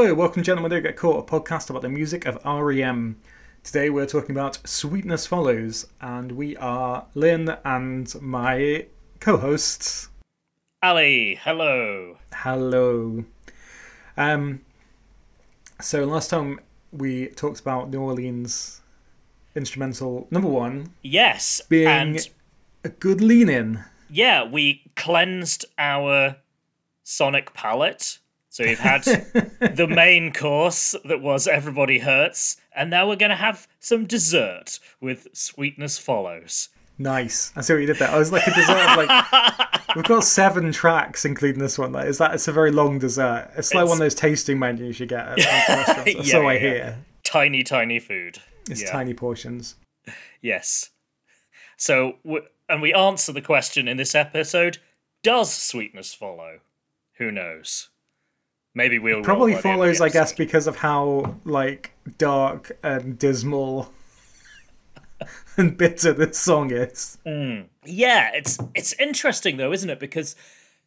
Hello, welcome, gentlemen. Don't get caught. A podcast about the music of REM. Today we're talking about "Sweetness Follows," and we are Lynn and my co-hosts. Ali, hello. Hello. Um. So last time we talked about New Orleans instrumental number one Yes, being and a good lean-in. yeah, we cleansed our sonic palette. So we've had the main course that was Everybody Hurts, and now we're going to have some dessert with Sweetness Follows. Nice. I see what you did there. Oh, I was like a dessert. of, like we've got seven tracks, including this one. That is that. It's a very long dessert. It's like It's- one of those tasting menus you get at restaurants. Yeah, so I yeah, hear. Tiny, tiny food. It's Yeah. tiny portions. Yes. So, and we answer the question in this episode Does sweetness follow? Who knows? Maybe we'll. Probably roll by the end of follows, I guess, because of how like dark and dismal and bitter this song is. Yeah, it's it's interesting though, isn't it? Because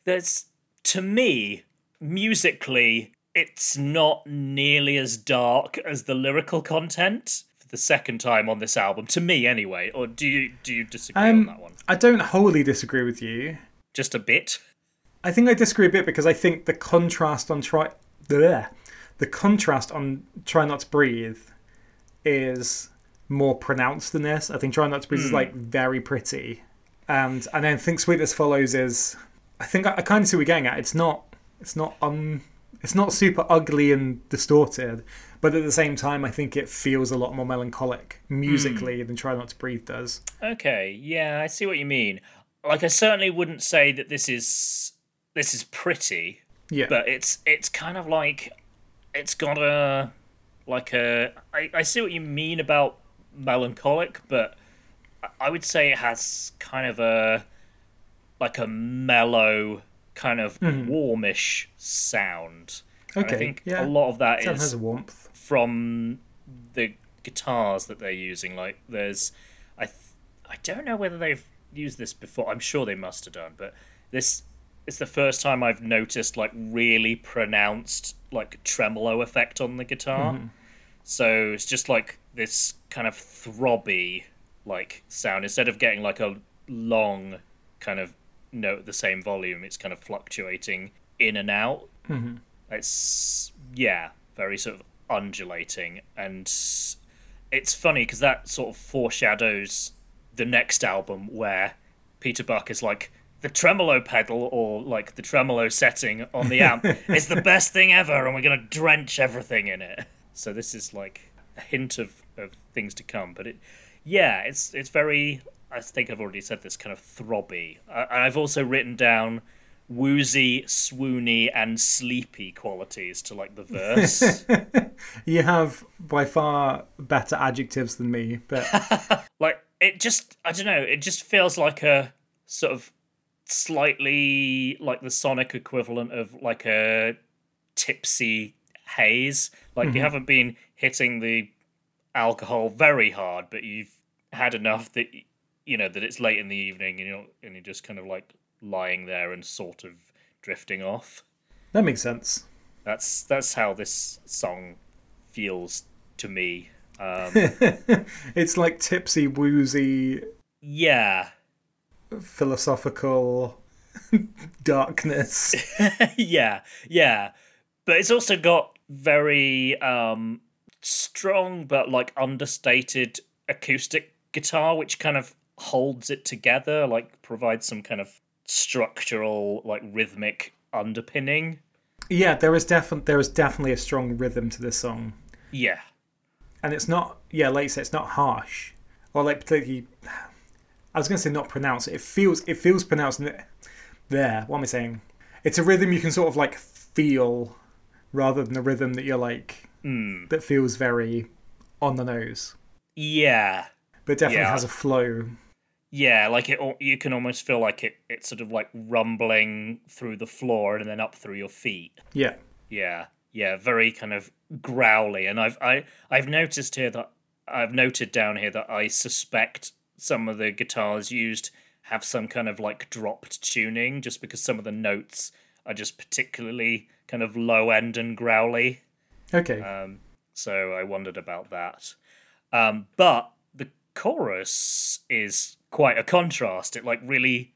there's to me musically, it's not nearly as dark as the lyrical content. For the second time on this album, to me anyway. Or do you do you disagree on Um, that one? I don't wholly disagree with you. Just a bit. I think I disagree a bit because I think the contrast on try Bleh. the contrast on try not to breathe is more pronounced than this. I think try not to breathe is like very pretty, and and then think sweetness follows is I think I, I kind of see what you're getting at. It's not it's not um it's not super ugly and distorted, but at the same time I think it feels a lot more melancholic musically than try not to breathe does. Okay, yeah, I see what you mean. Like I certainly wouldn't say that this is this is pretty, Yeah, but it's it's kind of like it's got a like a I, I see what you mean about melancholic, but I- would say it has kind of a like a mellow kind of hmm. warmish sound. And okay, I think yeah, a lot of that has is a warmth. from the guitars that they're using. Like there's, I, th- I don't know whether they've used this before. I'm sure they must have done, but this it's the first time I've noticed like really pronounced like tremolo effect on the guitar. Mm-hmm. So it's just like this kind of throbby like sound instead of getting like a long kind of note at the same volume. It's kind of fluctuating in and out. Mm-hmm. It's yeah, very sort of undulating, and it's funny because that sort of foreshadows the next album where Peter Buck is like the tremolo pedal or like the tremolo setting on the amp is the best thing ever, and we're gonna drench everything in it. So this is like a hint of, of things to come, but it yeah, it's it's very. I think I've already said this kind of throbby. Uh, and I've also written down woozy, swoony, and sleepy qualities to like the verse. You have by far better adjectives than me, but like it just I don't know, it just feels like a sort of slightly like the sonic equivalent of like a tipsy haze. Like you haven't been hitting the alcohol very hard, but you've had enough that you know that it's late in the evening and you're and you're just kind of like lying there and sort of drifting off. that makes sense. That's that's how this song feels to me. Um, It's like tipsy, woozy, yeah, philosophical darkness. yeah, yeah. But it's also got very um strong but like understated acoustic guitar which kind of holds it together, like provides some kind of structural like rhythmic underpinning. yeah, there is definitely there is definitely a strong rhythm to this song, Yeah. and it's not yeah, like you said, it's not harsh or like particularly. I was going to say not pronounced. It feels it feels pronounced. There, what am I saying? It's a rhythm you can sort of like feel, rather than a rhythm that you're like hmm. that feels very on the nose. Yeah. But it definitely Yeah. has a flow. Yeah, like it you can almost feel like it it's sort of like rumbling through the floor and then up through your feet. Yeah. Yeah, yeah, very kind of growly, and I've I I've noticed here that I've noted down here that I suspect some of the guitars used have some kind of like dropped tuning, just because some of the notes are just particularly kind of low end and growly. Okay. Um, so I wondered about that. Um, but the chorus is quite a contrast. It like really,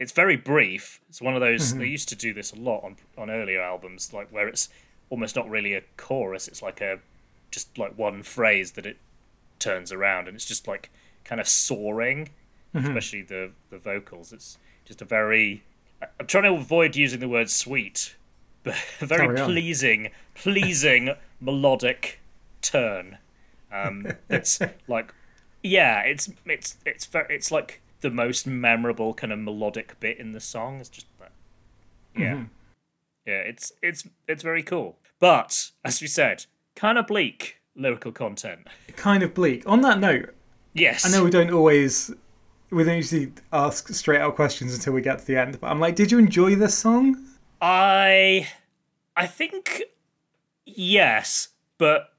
it's very brief. It's one of those they used to do this a lot on on earlier albums, like where it's almost not really a chorus. It's like a just like one phrase that it turns around, and it's just like kind of soaring, especially the the vocals. It's just a very. I'm trying to avoid using the word sweet, but a very pleasing, pleasing melodic turn. Um, it's like, yeah, it's it's it's very, it's like the most memorable kind of melodic bit in the song. It's just that, yeah, yeah. It's it's it's very cool. But as we said, kind of bleak lyrical content. kind of bleak. On that note, Yes, I know we don't always, we don't usually ask straight out questions until we get to the end. But I'm like, did you enjoy this song? I I think yes, but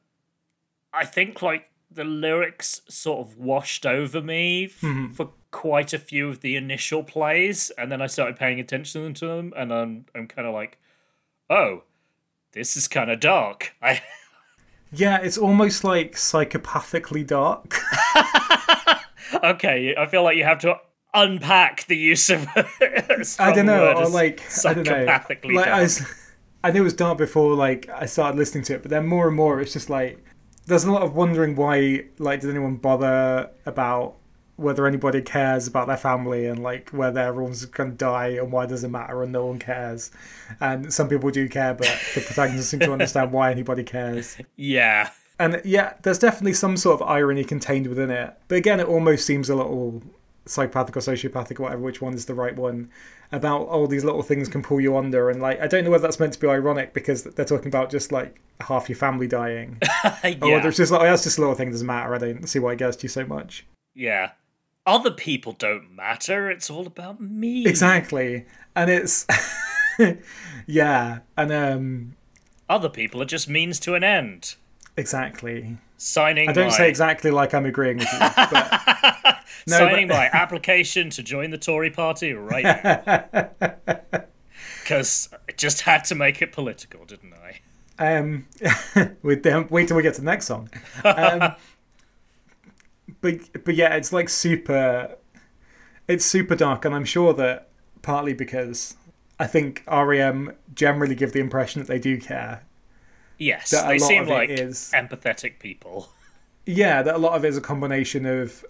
I think like the lyrics sort of washed over me Mm-hmm. for quite a few of the initial plays, and then I started paying attention to them, and I'm I'm kind of like, oh, this is kind of dark. I Yeah, it's almost like psychopathically dark. okay, I feel like you have to unpack the use of. I don't know, or like I don't know. psychopathically Like I, dark. was, I knew it was dark before like I started listening to it, but then more and more it's just like there's a lot of wondering why. Like, did anyone bother about whether anybody cares about their family and like whether everyone's going to die and why does it matter and no one cares? And some people do care, but the protagonists seem to understand why anybody cares. yeah, And yeah, there's definitely some sort of irony contained within it. But again, it almost seems a little psychopathic or sociopathic, or whatever, which one is the right one, about all these little things can pull you under. And like, I don't know whether that's meant to be ironic because they're talking about just like half your family dying. Or yeah. whether it's just like, oh, that's just a little thing, doesn't matter. I don't see why it gets to you so much. Yeah. Other people don't matter. It's all about me. Exactly. And it's, yeah. And um, Other people are just means to an end. exactly. Signing I don't my, say exactly like I'm agreeing with you, but no, signing but- my application to join the Tory party right now. Because I just had to make it political, didn't I? Um, wait, wait till we get to the next song. Um, but but yeah, it's like super. It's super dark, and I'm sure that partly because I think REM generally give the impression that they do care. Yes, That they seem like is- empathetic people. Yeah, that a lot of it is a combination of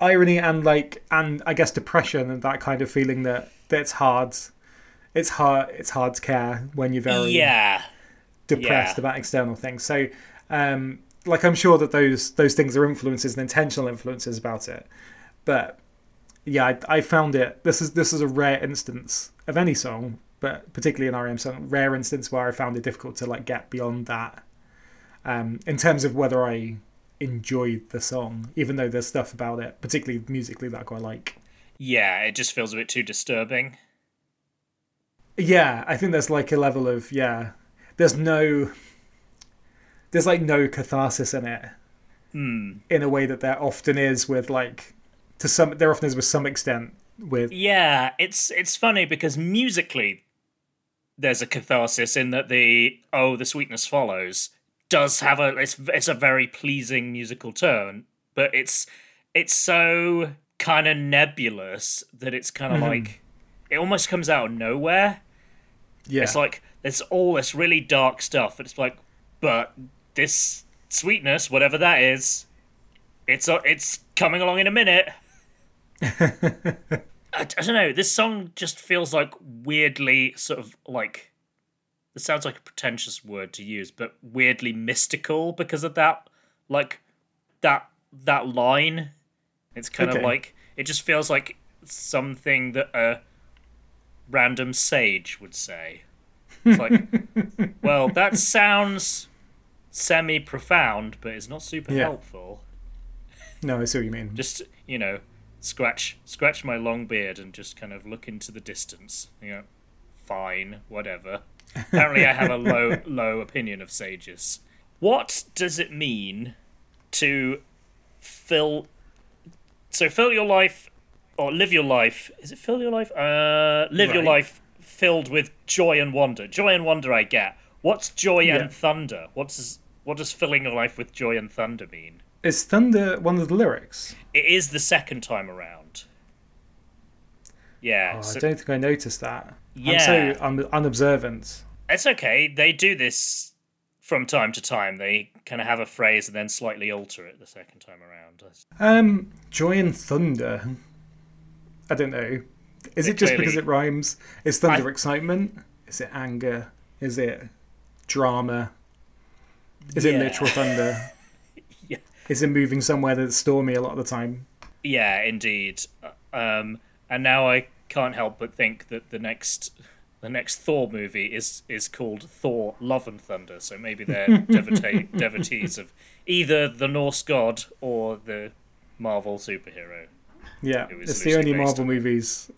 irony and like and I guess depression and that kind of feeling that that it's hard. It's hard. It's hard to care when you're very Yeah. depressed Yeah. about external things. So, um, like I'm sure that those those things are influences and intentional influences about it. But yeah, I, I found it. This is this is a rare instance of any song, but particularly an REM song, rare instance where I found it difficult to like get beyond that. Um, in terms of whether I enjoyed the song, even though there's stuff about it, particularly musically, that I quite like. Yeah, it just feels a bit too disturbing. Yeah, I think there's like a level of yeah. There's no. There's like no catharsis in it. Hmm. in a way that there often is with like to some there often is with some extent with Yeah, it's it's funny because musically there's a catharsis in that the oh the sweetness follows does have a it's it's a very pleasing musical tone, but it's it's so kind of nebulous that it's kind of like it almost comes out of nowhere. yeah It's like there's all this really dark stuff, it's like, but this sweetness, whatever that is, it's uh, it's coming along in a minute. I, I don't know. This song just feels like weirdly sort of like. It sounds like a pretentious word to use, but weirdly mystical because of that, like that that line. It's kind of like it just feels like something that a random sage would say. It's like, well, that sounds semi profound, but it's not super Yeah. helpful. no i see what you mean Just you know, scratch scratch my long beard and just kind of look into the distance. You know, fine, whatever. Apparently, I have a low low opinion of sages. What does it mean to fill? So fill your life, or live your life. Is it fill your life? Uh, live your life filled with joy and wonder. Joy and wonder, I get. What's joy Yeah. and thunder? What's what does filling your life with joy and thunder mean? Is thunder one of the lyrics? It is the second time around. Yeah, Oh, so- I don't think I noticed that. Yeah. I'm so un- unobservant. it's okay. They do this from time to time. They kind of have a phrase and then slightly alter it the second time around. Um, joy and thunder. I don't know. Is It it just clearly- because it rhymes? Is thunder I- excitement? Is it anger? Is it drama? Is it literal thunder? Yeah. Is it moving somewhere that's stormy a lot of the time? Yeah, indeed. Um, and now I can't help but think that the next the next Thor movie is is called Thor: Love and Thunder. So maybe they're devota- devotees of either the Norse god or the Marvel superhero Yeah, It it's the only Marvel on- movies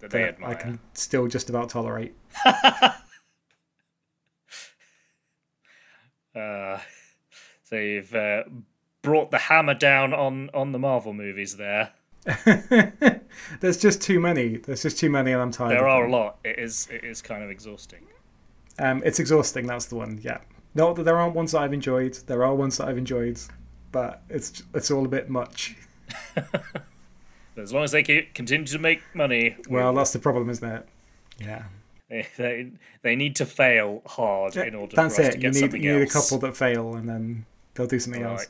that that. I can still just about tolerate. Uh, so you've uh, brought the hammer down on on the Marvel movies there. There's just too many. There's just too many, and I'm tired. There of are a lot. It is it is kind of exhausting. Um, it's exhausting. That's the one. Yeah. Not that there aren't ones that I've enjoyed. There are ones that I've enjoyed, but it's it's all a bit much. As long as they keep, continue to make money, Well, that's the problem, isn't it? Yeah. they, they need to fail hard in order That's for us it. to You get need something you need a couple that fail, and then they'll do something else. Right.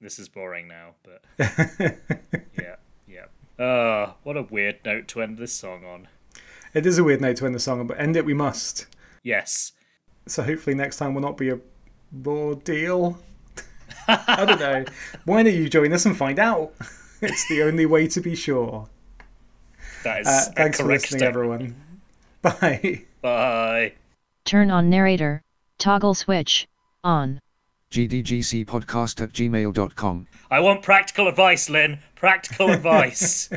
This is boring now, but yeah, yeah. Uh, what a weird note to end this song on. It is a weird note to end the song, on, but end it we must. Yes. So hopefully next time will not be a raw deal. I don't know. Why don't you join us and find out? It's the only way to be sure. That is Uh, thanks for listening, statement. everyone. Bye. Bye. Turn on narrator. Toggle switch. On. gdgcpodcast at gmail.com. I want practical advice, Lynn. Practical advice.